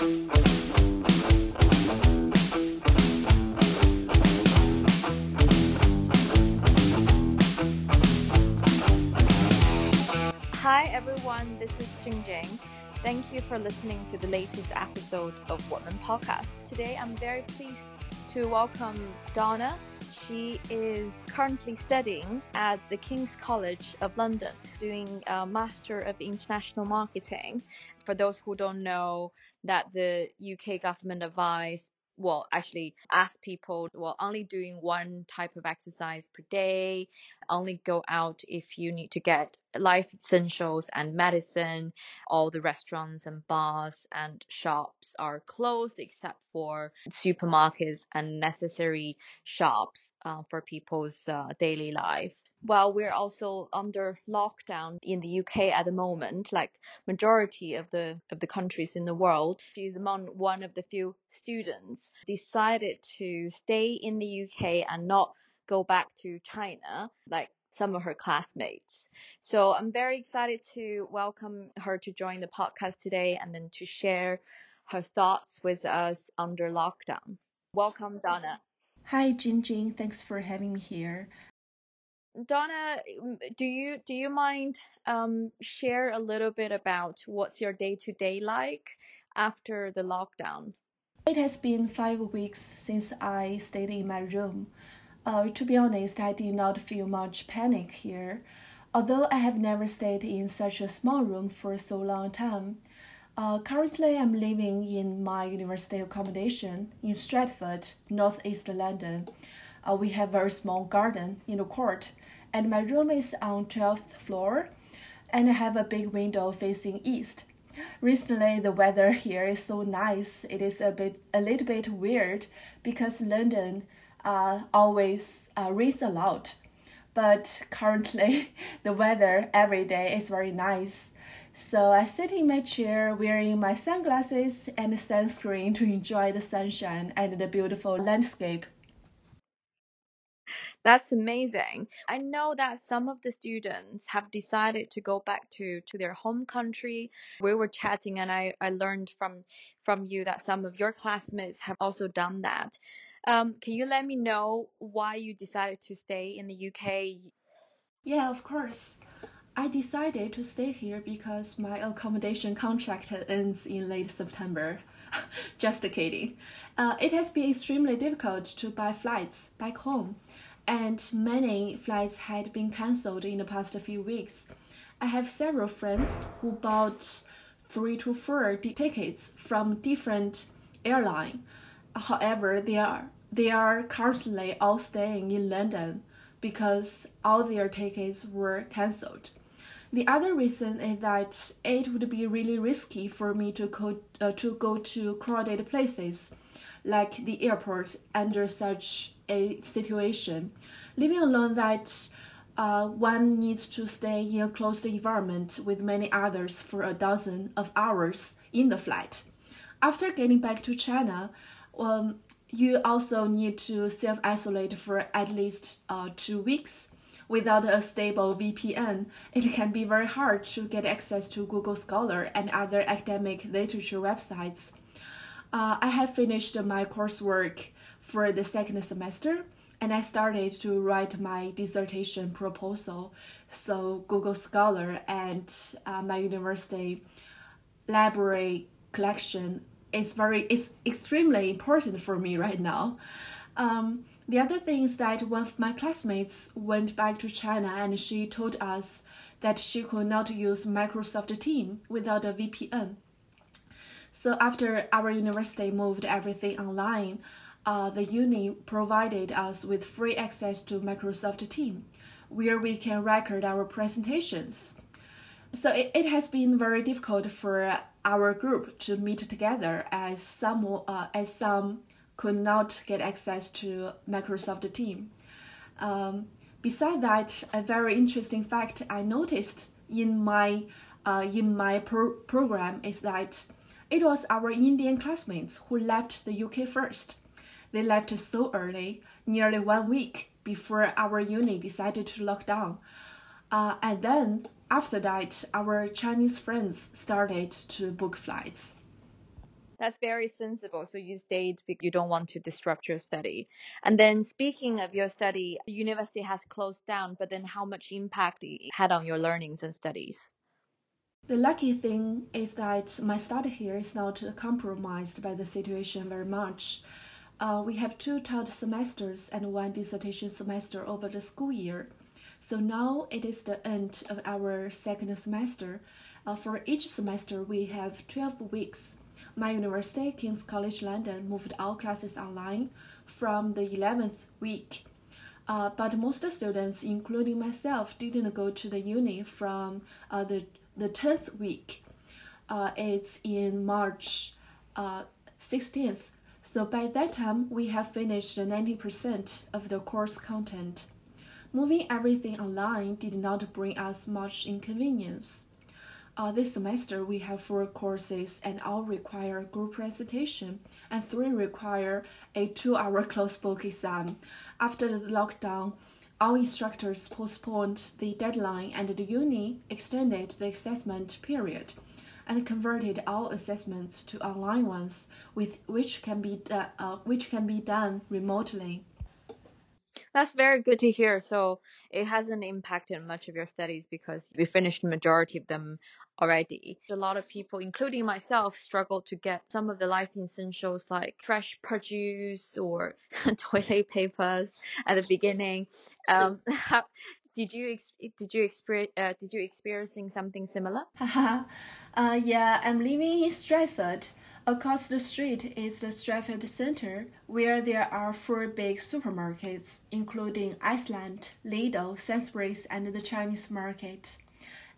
Hi everyone, this is Jing Jing. Thank you for listening to the latest episode of Woman Podcast. Today I'm very pleased to welcome Donna. She is currently studying at the King's College of London, doing a Master of International Marketing. For those who don't know, that the UK government advised well actually ask people well only doing one type of exercise per day only go out if you need to get life essentials and medicine. All the restaurants and bars and shops are closed except for supermarkets and necessary shops uh, for people's uh, daily life while we're also under lockdown in the UK at the moment, like majority of the of the countries in the world, she's among one of the few students decided to stay in the UK and not go back to China, like some of her classmates. So I'm very excited to welcome her to join the podcast today and then to share her thoughts with us under lockdown. Welcome, Donna. Hi, Jing Jing. Thanks for having me here. Donna, do you do you mind um, share a little bit about what's your day to day like after the lockdown? It has been five weeks since I stayed in my room. Uh, to be honest, I did not feel much panic here, although I have never stayed in such a small room for so long time. Uh, currently, I'm living in my university accommodation in Stratford, northeast London. Uh, we have a very small garden in the court, and my room is on 12th floor, and I have a big window facing east. Recently, the weather here is so nice. It is a bit, a little bit weird because London uh, always uh, rains a lot, but currently the weather every day is very nice. So I sit in my chair wearing my sunglasses and sunscreen to enjoy the sunshine and the beautiful landscape. That's amazing. I know that some of the students have decided to go back to, to their home country. We were chatting and I, I learned from from you that some of your classmates have also done that. Um, can you let me know why you decided to stay in the UK? Yeah, of course. I decided to stay here because my accommodation contract ends in late September. Just kidding. Uh, it has been extremely difficult to buy flights back home and many flights had been cancelled in the past few weeks. I have several friends who bought three to four tickets from different airline. However, they are they are currently all staying in London because all their tickets were cancelled. The other reason is that it would be really risky for me to go, uh, to go to crowded places like the airport under such a situation. Living alone that uh, one needs to stay in a closed environment with many others for a dozen of hours in the flight. After getting back to China, um, you also need to self isolate for at least uh, two weeks. Without a stable VPN, it can be very hard to get access to Google Scholar and other academic literature websites. Uh, I have finished my coursework for the second semester and I started to write my dissertation proposal. So Google Scholar and uh, my university library collection is very it's extremely important for me right now. Um, the other thing is that one of my classmates went back to China and she told us that she could not use Microsoft Teams without a VPN. So after our university moved everything online, uh, the uni provided us with free access to Microsoft Teams, where we can record our presentations. So it, it has been very difficult for our group to meet together as some uh, as some could not get access to Microsoft Teams. Um, beside that, a very interesting fact I noticed in my uh, in my pro- program is that it was our Indian classmates who left the UK first. They left so early, nearly one week before our uni decided to lock down. Uh, and then after that, our Chinese friends started to book flights. That's very sensible. So you stayed because you don't want to disrupt your study. And then speaking of your study, the university has closed down, but then how much impact it had on your learnings and studies? The lucky thing is that my study here is not compromised by the situation very much. Uh, we have two taught semesters and one dissertation semester over the school year. So now it is the end of our second semester. Uh, for each semester, we have 12 weeks my university, King's College London, moved all classes online from the 11th week. Uh, but most students, including myself, didn't go to the uni from uh, the, the 10th week. Uh, it's in March 16th. So by that time, we have finished 90% of the course content. Moving everything online did not bring us much inconvenience. Uh, this semester we have four courses and all require group presentation and three require a two-hour closed book exam. After the lockdown, all instructors postponed the deadline and the uni extended the assessment period and converted all assessments to online ones with which can be uh, which can be done remotely. That's very good to hear. So it hasn't impacted much of your studies because we finished the majority of them already. A lot of people, including myself, struggle to get some of the life essentials like fresh produce or toilet papers at the beginning. Um, did you did you experience uh, did you experiencing something similar? uh, yeah, I'm living in Stratford. Across the street is the Stratford Center, where there are four big supermarkets, including Iceland, Lidl, Sainsbury's, and the Chinese market.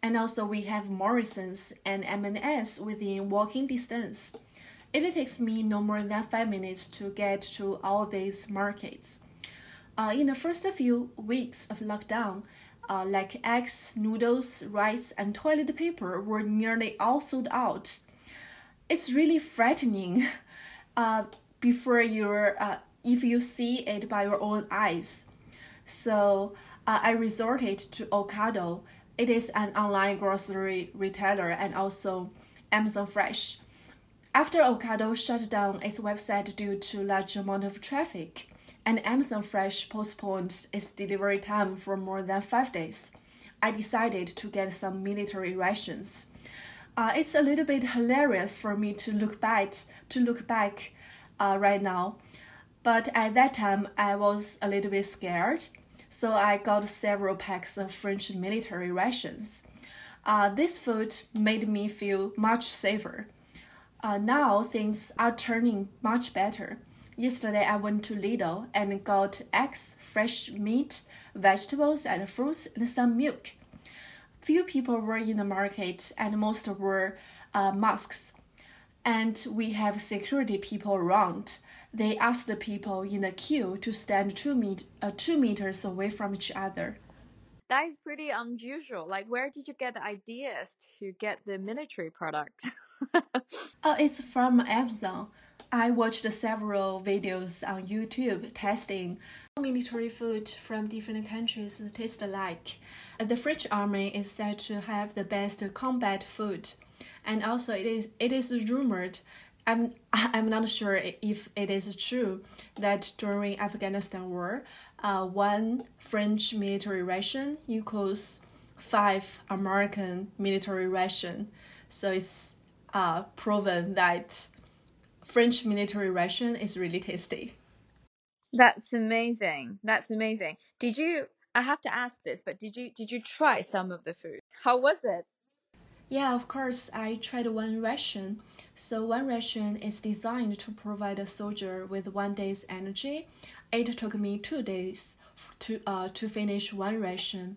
And also we have Morrison's and M&S within walking distance. It takes me no more than five minutes to get to all these markets. Uh, in the first few weeks of lockdown, uh, like eggs, noodles, rice, and toilet paper were nearly all sold out. It's really frightening uh, before you're, uh, if you see it by your own eyes. So uh, I resorted to Ocado it is an online grocery retailer and also Amazon Fresh. After Ocado shut down its website due to large amount of traffic, and Amazon Fresh postponed its delivery time for more than five days, I decided to get some military rations. Uh, it's a little bit hilarious for me to look back to look back uh, right now, but at that time I was a little bit scared so I got several packs of French military rations. Uh, this food made me feel much safer. Uh, now things are turning much better. Yesterday I went to Lidl and got eggs, fresh meat, vegetables, and fruits, and some milk. Few people were in the market, and most were uh, masks. And we have security people around they asked the people in the queue to stand two, met- uh, two meters away from each other. That is pretty unusual. Like, where did you get the ideas to get the military product? uh, it's from Amazon. I watched several videos on YouTube testing military food from different countries taste alike. The French army is said to have the best combat food, and also it is it is rumored I'm I'm not sure if it is true that during Afghanistan war, uh, one French military ration equals five American military ration. So it's uh, proven that French military ration is really tasty. That's amazing. That's amazing. Did you? I have to ask this, but did you did you try some of the food? How was it? Yeah, of course, I tried one ration. So, one ration is designed to provide a soldier with one day's energy. It took me two days to, uh, to finish one ration.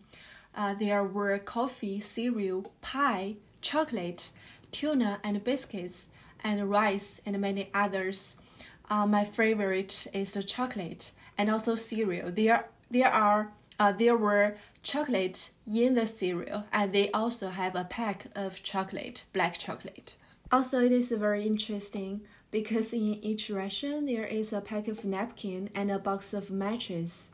Uh, there were coffee, cereal, pie, chocolate, tuna, and biscuits, and rice, and many others. Uh, my favorite is the chocolate and also cereal. There, there are uh, there were chocolate in the cereal, and they also have a pack of chocolate, black chocolate. Also, it is very interesting because in each ration there is a pack of napkin and a box of matches.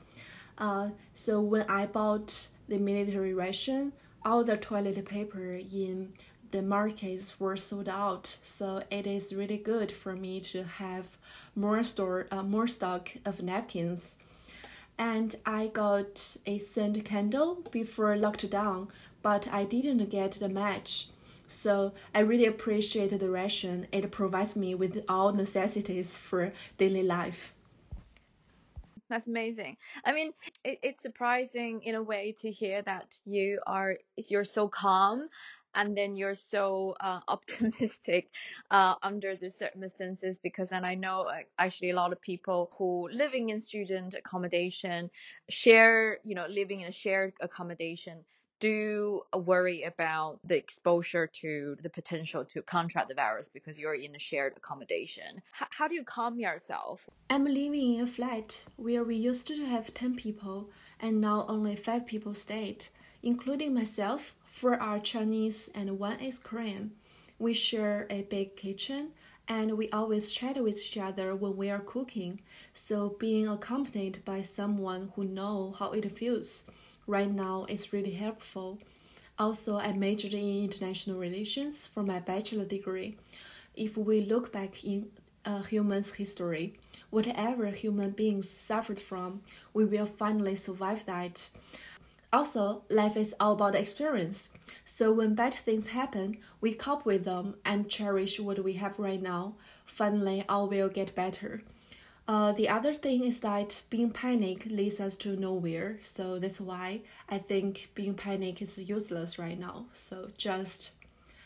Uh, so when I bought the military ration, all the toilet paper in the markets were sold out, so it is really good for me to have more store, uh, more stock of napkins. And I got a scent candle before lockdown, but I didn't get the match. So I really appreciate the ration. It provides me with all necessities for daily life. That's amazing. I mean, it, it's surprising in a way to hear that you are you're so calm and then you're so uh, optimistic uh, under the circumstances because and i know uh, actually a lot of people who living in student accommodation share you know living in a shared accommodation do worry about the exposure to the potential to contract the virus because you're in a shared accommodation. H- how do you calm yourself? I'm living in a flat where we used to have 10 people and now only 5 people stayed, including myself. Four are Chinese and one is Korean. We share a big kitchen and we always chat with each other when we are cooking. So being accompanied by someone who know how it feels right now is really helpful. Also, I majored in international relations for my bachelor degree. If we look back in uh, human's history, whatever human beings suffered from, we will finally survive that. Also, life is all about experience. So when bad things happen, we cope with them and cherish what we have right now. Finally, all will get better. Uh, the other thing is that being panic leads us to nowhere. So that's why I think being panic is useless right now. So just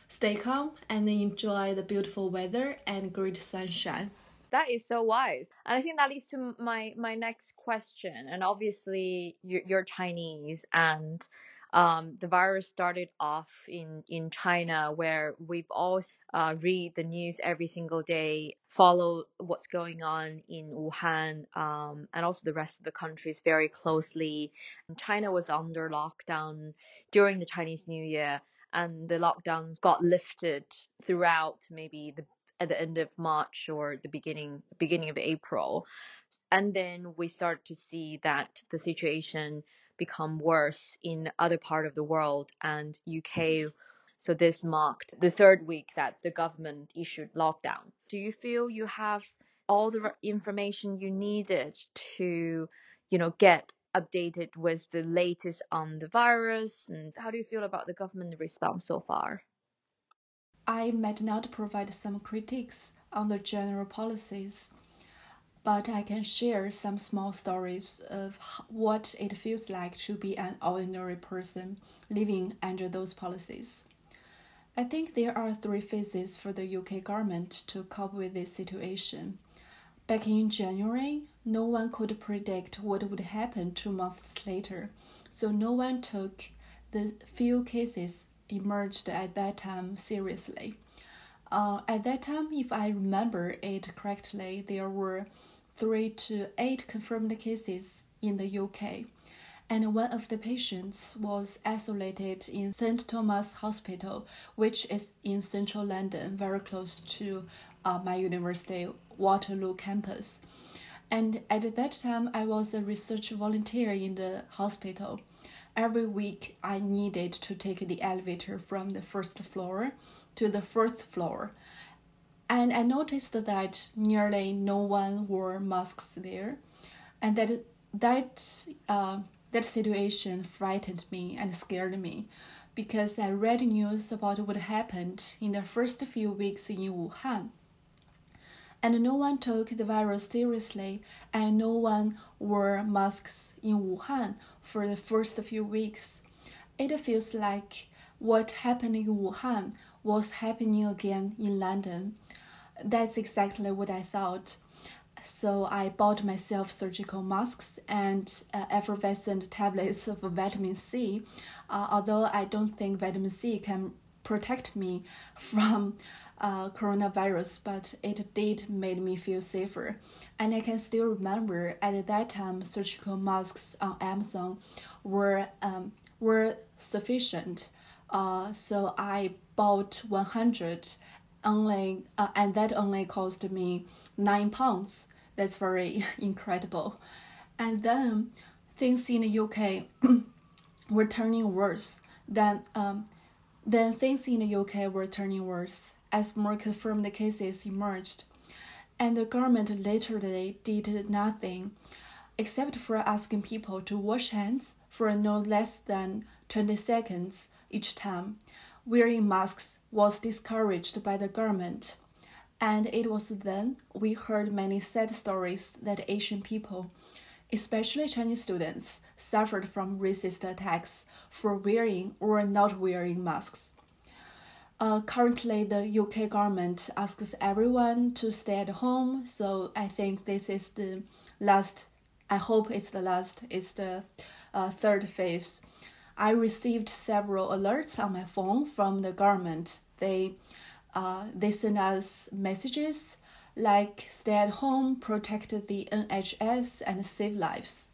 stay calm and enjoy the beautiful weather and great sunshine. That is so wise. And I think that leads to my my next question. And obviously you're, you're Chinese and um, the virus started off in, in China, where we've all uh, read the news every single day, follow what's going on in Wuhan, um, and also the rest of the countries very closely. China was under lockdown during the Chinese New Year, and the lockdown got lifted throughout maybe the at the end of March or the beginning beginning of April. And then we start to see that the situation become worse in other part of the world and UK. So this marked the third week that the government issued lockdown. Do you feel you have all the information you needed to, you know, get updated with the latest on the virus? And how do you feel about the government response so far? I might not provide some critiques on the general policies but I can share some small stories of what it feels like to be an ordinary person living under those policies. I think there are three phases for the UK government to cope with this situation. Back in January, no one could predict what would happen two months later, so no one took the few cases emerged at that time seriously. Uh, at that time, if I remember it correctly, there were three to eight confirmed cases in the UK, and one of the patients was isolated in St Thomas Hospital, which is in central London, very close to uh, my university Waterloo campus. And at that time, I was a research volunteer in the hospital. Every week, I needed to take the elevator from the first floor to the fourth floor and I noticed that nearly no one wore masks there, and that that uh, that situation frightened me and scared me, because I read news about what happened in the first few weeks in Wuhan. And no one took the virus seriously, and no one wore masks in Wuhan for the first few weeks. It feels like what happened in Wuhan was happening again in London that's exactly what I thought. So I bought myself surgical masks and uh, effervescent tablets of vitamin C. Uh, although I don't think vitamin C can protect me from uh, coronavirus, but it did make me feel safer. And I can still remember at that time surgical masks on Amazon were um, were sufficient. Uh, so I bought 100 only uh, and that only cost me nine pounds. That's very incredible. And then things in the UK were turning worse. Then um, Then things in the UK were turning worse as more confirmed cases emerged, and the government literally did nothing except for asking people to wash hands for no less than 20 seconds each time. Wearing masks was discouraged by the government. And it was then we heard many sad stories that Asian people, especially Chinese students, suffered from racist attacks for wearing or not wearing masks. Uh, currently, the UK government asks everyone to stay at home, so I think this is the last. I hope it's the last. It's the uh, third phase. I received several alerts on my phone from the government. They uh, they send us messages like stay at home, protect the NHS, and save lives.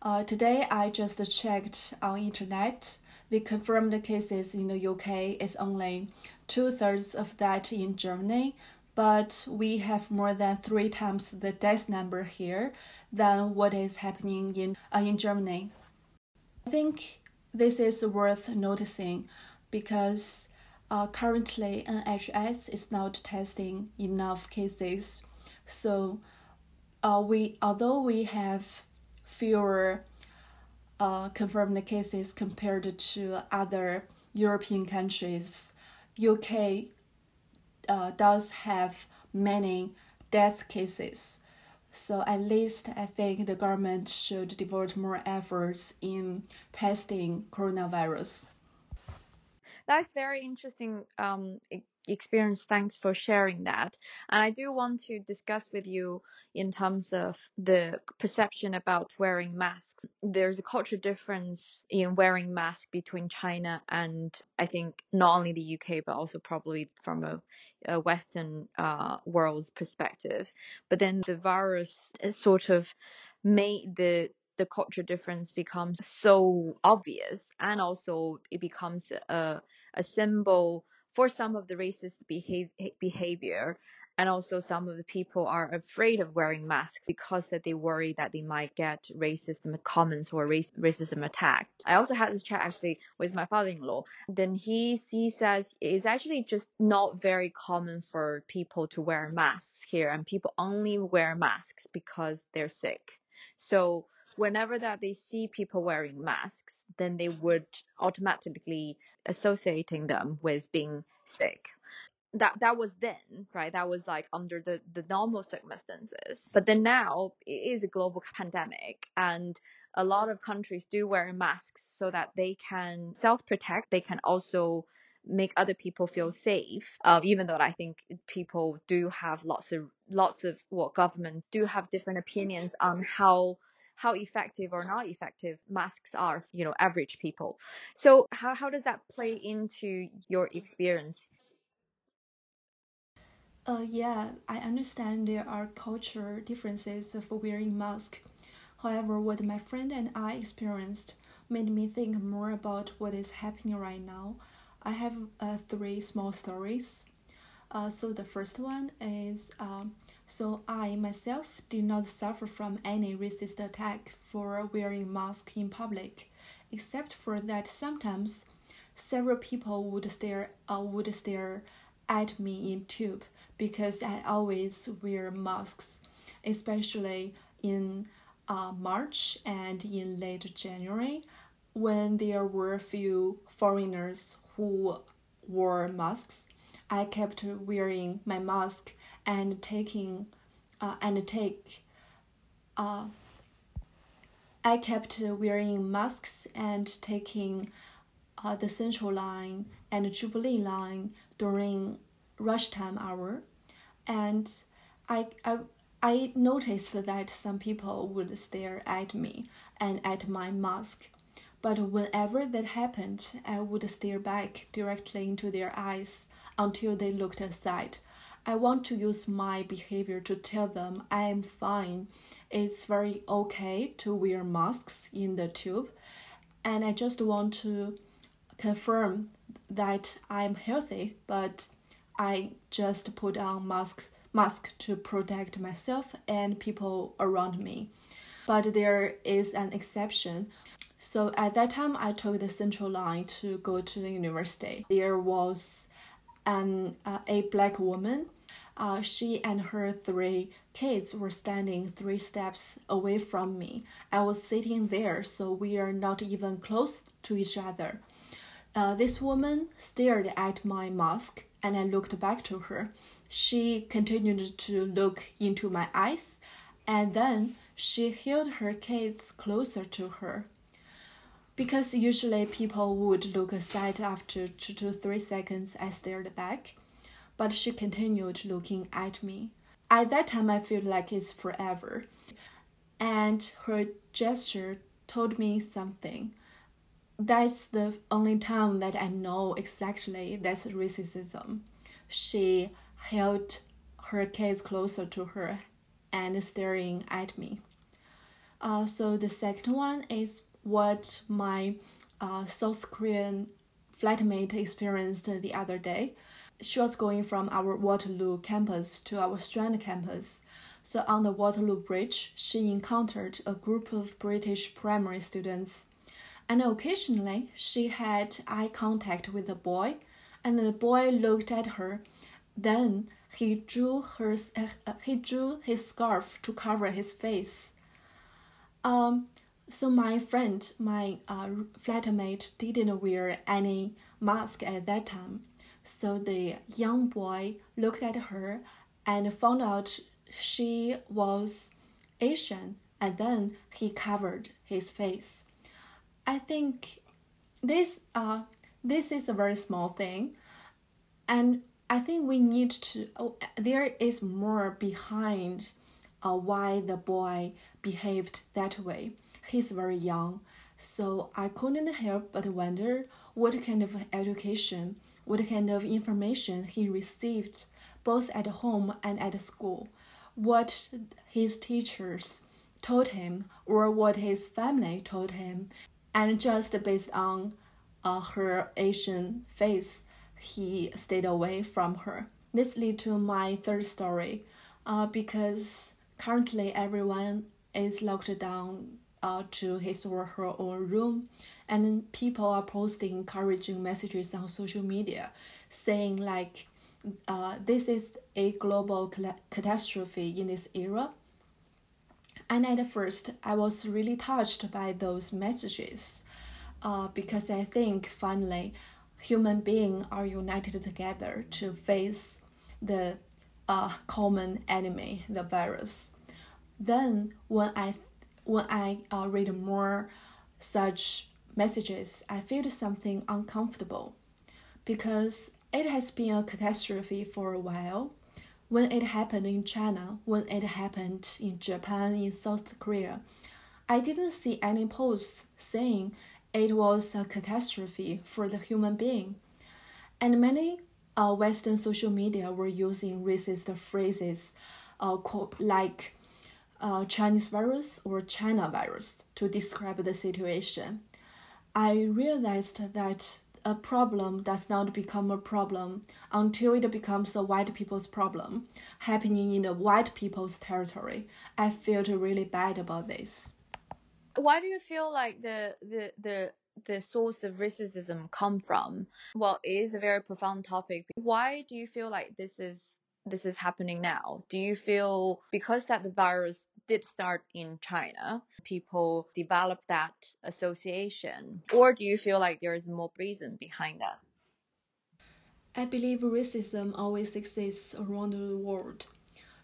Uh, today, I just checked on internet the confirmed cases in the UK is only two thirds of that in Germany, but we have more than three times the death number here than what is happening in uh, in Germany. I think this is worth noticing because uh, currently NHS is not testing enough cases, so uh, we although we have fewer uh, confirmed cases compared to other European countries, UK uh, does have many death cases. So at least I think the government should devote more efforts in testing coronavirus. That's very interesting um, experience. Thanks for sharing that. And I do want to discuss with you in terms of the perception about wearing masks. There's a culture difference in wearing masks between China and I think not only the UK, but also probably from a, a Western uh, world's perspective. But then the virus sort of made the the culture difference becomes so obvious and also it becomes a, a symbol for some of the racist behave, eh, behavior and also some of the people are afraid of wearing masks because that they worry that they might get racist comments or race, racism attacked. I also had this chat actually with my father-in-law. Then he he says it's actually just not very common for people to wear masks here, and people only wear masks because they're sick. So whenever that they see people wearing masks, then they would automatically associating them with being sick. That that was then, right? That was like under the, the normal circumstances. But then now it is a global pandemic and a lot of countries do wear masks so that they can self protect. They can also make other people feel safe. Uh, even though I think people do have lots of lots of what well, government do have different opinions on how how effective or not effective masks are, you know, average people. So how, how does that play into your experience? Uh, yeah, I understand there are cultural differences of wearing masks. However, what my friend and I experienced made me think more about what is happening right now. I have uh, three small stories. Uh, so the first one is um, so I myself did not suffer from any racist attack for wearing mask in public, except for that sometimes several people would stare uh, would stare at me in tube because I always wear masks, especially in uh, March and in late January when there were a few foreigners who wore masks. I kept wearing my mask and taking uh, and take uh, I kept wearing masks and taking uh, the Central Line and Jubilee Line during rush time hour, and I, I I noticed that some people would stare at me and at my mask, but whenever that happened, I would stare back directly into their eyes until they looked aside I want to use my behavior to tell them I am fine. It's very okay to wear masks in the tube. And I just want to confirm that I'm healthy, but I just put on masks mask to protect myself and people around me. But there is an exception. So at that time, I took the central line to go to the university. There was um, uh, a black woman. Uh, she and her three kids were standing three steps away from me. I was sitting there, so we are not even close to each other. Uh, this woman stared at my mask, and I looked back to her. She continued to look into my eyes, and then she held her kids closer to her. Because usually people would look aside after two to three seconds, I stared back, but she continued looking at me. At that time, I feel like it's forever. And her gesture told me something. That's the only time that I know exactly that's racism. She held her case closer to her and staring at me. Uh, so the second one is what my uh, South Korean flatmate experienced the other day she was going from our Waterloo campus to our Strand campus. So on the Waterloo Bridge, she encountered a group of British primary students. And occasionally, she had eye contact with the boy, and the boy looked at her. Then he drew her, uh, he drew his scarf to cover his face. Um, so my friend, my uh, flatmate, didn't wear any mask at that time. So the young boy looked at her and found out she was Asian, and then he covered his face. I think this uh this is a very small thing, and I think we need to. Oh, there is more behind uh, why the boy behaved that way. He's very young, so I couldn't help but wonder what kind of education what kind of information he received both at home and at school, what his teachers told him or what his family told him, and just based on uh, her Asian face, he stayed away from her. This lead to my third story, uh, because currently everyone is locked down uh, to his or her own room and people are posting encouraging messages on social media saying like uh, this is a global catastrophe in this era. And at first i was really touched by those messages uh, because i think finally human beings are united together to face the uh, common enemy the virus. Then when i when i uh, read more such messages, I feel something uncomfortable because it has been a catastrophe for a while. When it happened in China, when it happened in Japan, in South Korea, I didn't see any posts saying it was a catastrophe for the human being. And many uh, Western social media were using racist phrases uh, like uh, Chinese virus or China virus to describe the situation. I realized that a problem does not become a problem until it becomes a white people's problem, happening in the white people's territory. I felt really bad about this. Why do you feel like the the the the source of racism come from? Well, it is a very profound topic. Why do you feel like this is this is happening now? Do you feel because that the virus did start in China, people develop that association? Or do you feel like there is more reason behind that? I believe racism always exists around the world.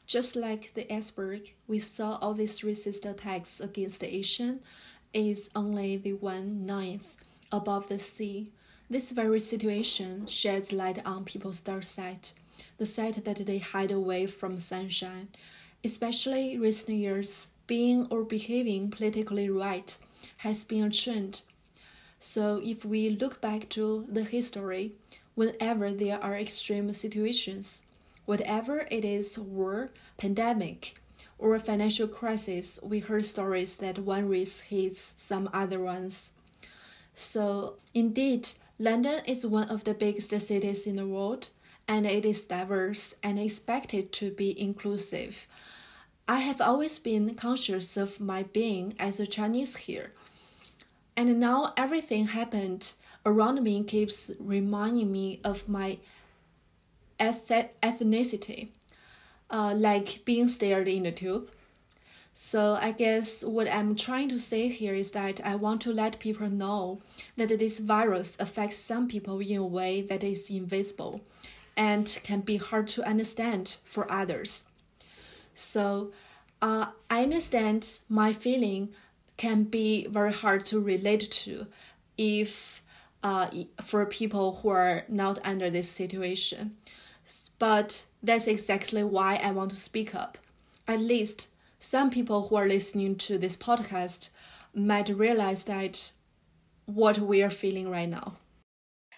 Just like the iceberg, we saw all these racist attacks against the Asian is only the one ninth above the sea. This very situation sheds light on people's dark side the side that they hide away from sunshine. Especially recent years, being or behaving politically right has been a trend. So if we look back to the history, whenever there are extreme situations, whatever it is war, pandemic, or financial crisis, we heard stories that one race hates some other ones. So indeed, London is one of the biggest cities in the world, and it is diverse and expected to be inclusive. I have always been conscious of my being as a Chinese here. And now everything happened around me keeps reminding me of my ethnicity, uh, like being stared in the tube. So I guess what I'm trying to say here is that I want to let people know that this virus affects some people in a way that is invisible and can be hard to understand for others. So uh, I understand my feeling can be very hard to relate to if uh, for people who are not under this situation. But that's exactly why I want to speak up. At least some people who are listening to this podcast might realize that what we are feeling right now.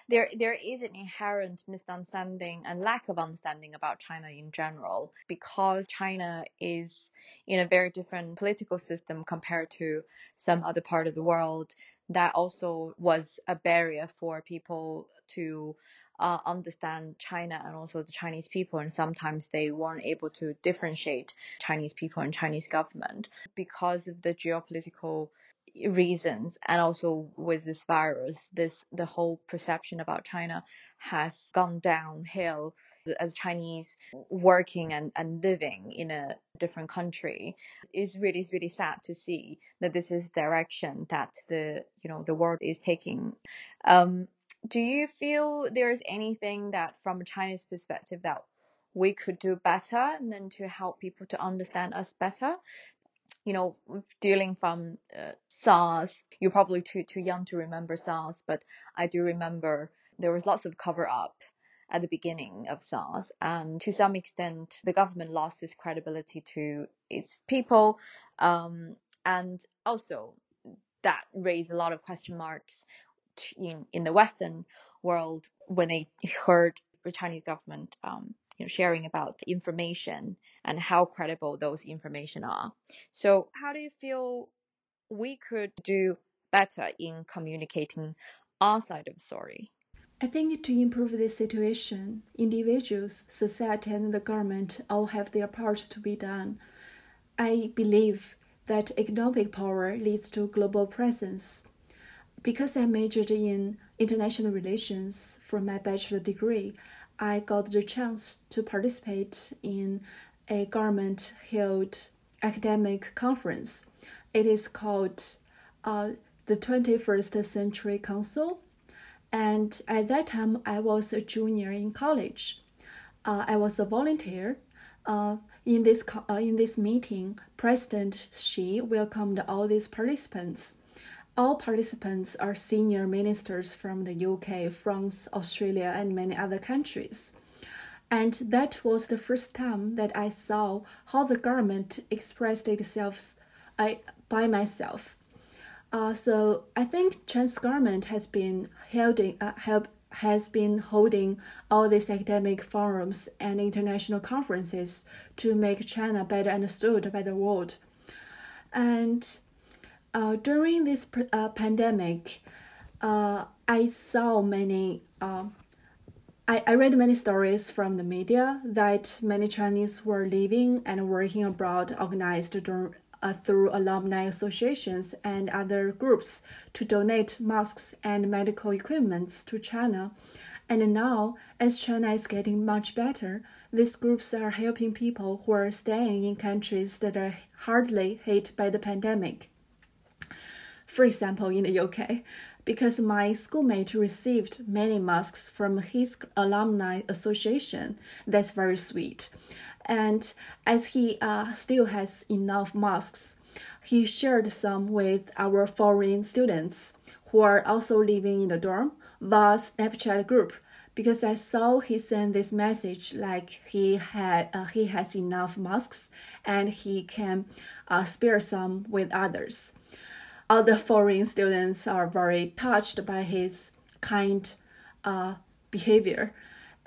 There, there is an inherent misunderstanding and lack of understanding about China in general because China is in a very different political system compared to some other part of the world. That also was a barrier for people to uh, understand China and also the Chinese people, and sometimes they weren't able to differentiate Chinese people and Chinese government because of the geopolitical reasons and also with this virus this the whole perception about china has gone downhill as chinese working and, and living in a different country is really is really sad to see that this is direction that the you know the world is taking um, do you feel there's anything that from a Chinese perspective that we could do better and then to help people to understand us better? You know, dealing from uh, SARS, you're probably too too young to remember SARS, but I do remember there was lots of cover up at the beginning of SARS, and to some extent, the government lost its credibility to its people, um, and also that raised a lot of question marks in, in the Western world when they heard the Chinese government um, you know, sharing about information and how credible those information are. So how do you feel we could do better in communicating our side of the story? I think to improve this situation, individuals, society, and the government all have their part to be done. I believe that economic power leads to global presence because I majored in international relations for my bachelor degree, I got the chance to participate in a government held academic conference. It is called uh, the 21st Century Council. And at that time, I was a junior in college. Uh, I was a volunteer. Uh, in this uh, in this meeting, President Xi welcomed all these participants. All participants are senior ministers from the UK, France, Australia, and many other countries. And that was the first time that I saw how the government expressed itself I, by myself. Uh, so I think Chinese government has been holding, uh, help, has been holding all these academic forums and international conferences to make China better understood by the world. And uh, during this uh, pandemic, uh, I saw many. Uh, I, I read many stories from the media that many Chinese were living and working abroad, organized during, uh, through alumni associations and other groups to donate masks and medical equipment to China. And now, as China is getting much better, these groups are helping people who are staying in countries that are hardly hit by the pandemic for example, in the UK, because my schoolmate received many masks from his alumni association. That's very sweet. And as he uh, still has enough masks, he shared some with our foreign students who are also living in the dorm via Snapchat group because I saw he sent this message like he had uh, he has enough masks and he can uh, spare some with others other foreign students are very touched by his kind uh, behavior.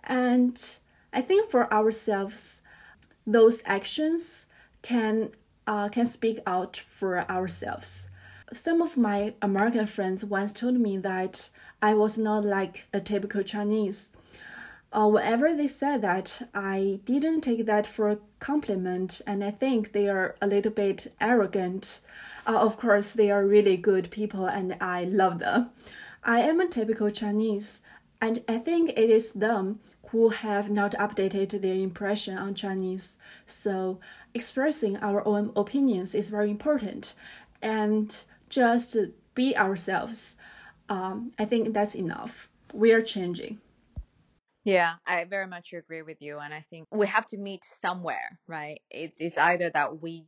And I think for ourselves, those actions can uh, can speak out for ourselves. Some of my American friends once told me that I was not like a typical Chinese. Uh, whenever they said that, I didn't take that for a compliment, and I think they are a little bit arrogant. Uh, of course, they are really good people, and I love them. I am a typical Chinese, and I think it is them who have not updated their impression on Chinese. So, expressing our own opinions is very important, and just be ourselves. Um, I think that's enough. We are changing. Yeah, I very much agree with you. And I think we have to meet somewhere, right? It's, it's either that we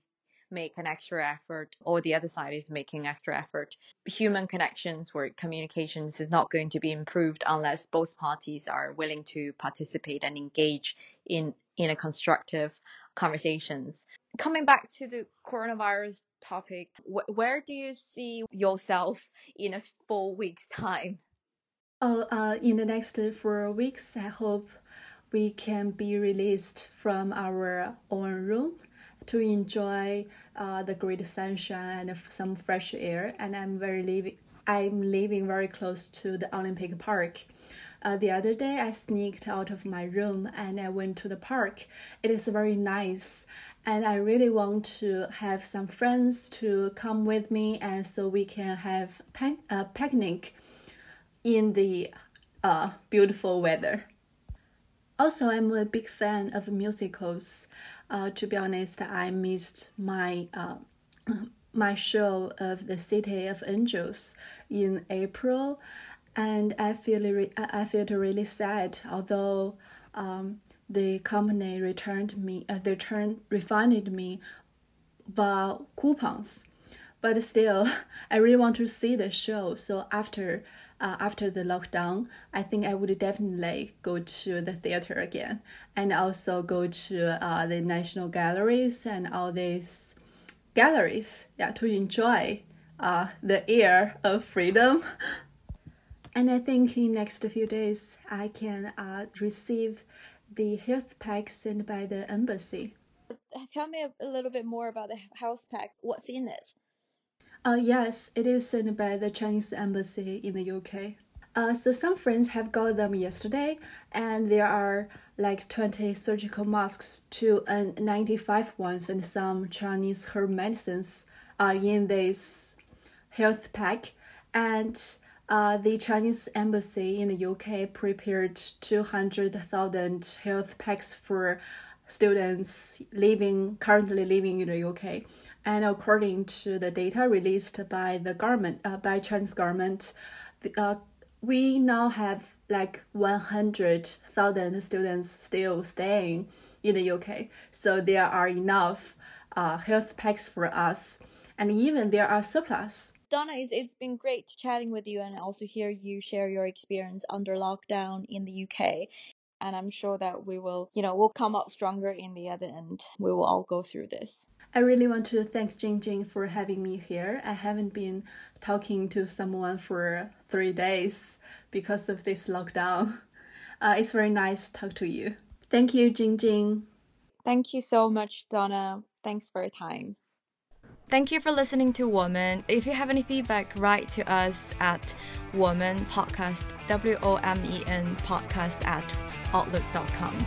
make an extra effort or the other side is making extra effort. Human connections or communications is not going to be improved unless both parties are willing to participate and engage in, in a constructive conversations. Coming back to the coronavirus topic, wh- where do you see yourself in a four weeks time? Oh, uh, in the next four weeks, I hope we can be released from our own room to enjoy uh, the great sunshine and some fresh air. And I'm very living. I'm living very close to the Olympic Park. Uh, the other day, I sneaked out of my room and I went to the park. It is very nice, and I really want to have some friends to come with me, and so we can have a picnic in the uh, beautiful weather. Also, I'm a big fan of musicals. Uh, to be honest, I missed my uh, my show of the City of Angels in April, and I feel re- I felt really sad. Although um, the company returned me, uh, they returned refunded me, via coupons, but still, I really want to see the show. So after uh, after the lockdown, I think I would definitely go to the theater again and also go to uh, the national galleries and all these galleries, yeah, to enjoy uh, the air of freedom. and I think in next few days I can uh, receive the health pack sent by the embassy. Tell me a, little bit more about the health pack. What's in it? Uh, yes, it is sent by the Chinese embassy in the UK. Uh, so some friends have got them yesterday, and there are like 20 surgical masks, two N95 ones, and some Chinese herb medicines uh, in this health pack. And uh, the Chinese embassy in the UK prepared 200,000 health packs for students living currently living in the UK. And according to the data released by the government, uh, by Chinese government, uh, we now have like 100,000 students still staying in the UK. So there are enough uh, health packs for us, and even there are surplus. Donna, it's, it's been great chatting with you and also hear you share your experience under lockdown in the UK. And I'm sure that we will, you know, we'll come out stronger in the other end. We will all go through this. I really want to thank Jingjing for having me here. I haven't been talking to someone for three days because of this lockdown. Uh, it's very nice to talk to you. Thank you, Jingjing. Thank you so much, Donna. Thanks for your time. Thank you for listening to Woman. If you have any feedback, write to us at Woman Podcast, W O M E N podcast at outlook.com.